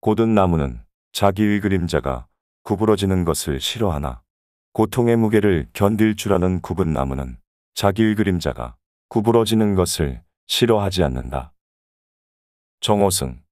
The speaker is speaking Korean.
고든 나무는 자기의 그림자가 구부러지는 것을 싫어하나 고통의 무게를 견딜 줄 아는 굽은 나무는 자기의 그림자가 구부러지는 것을 싫어하지 않는다. 정호승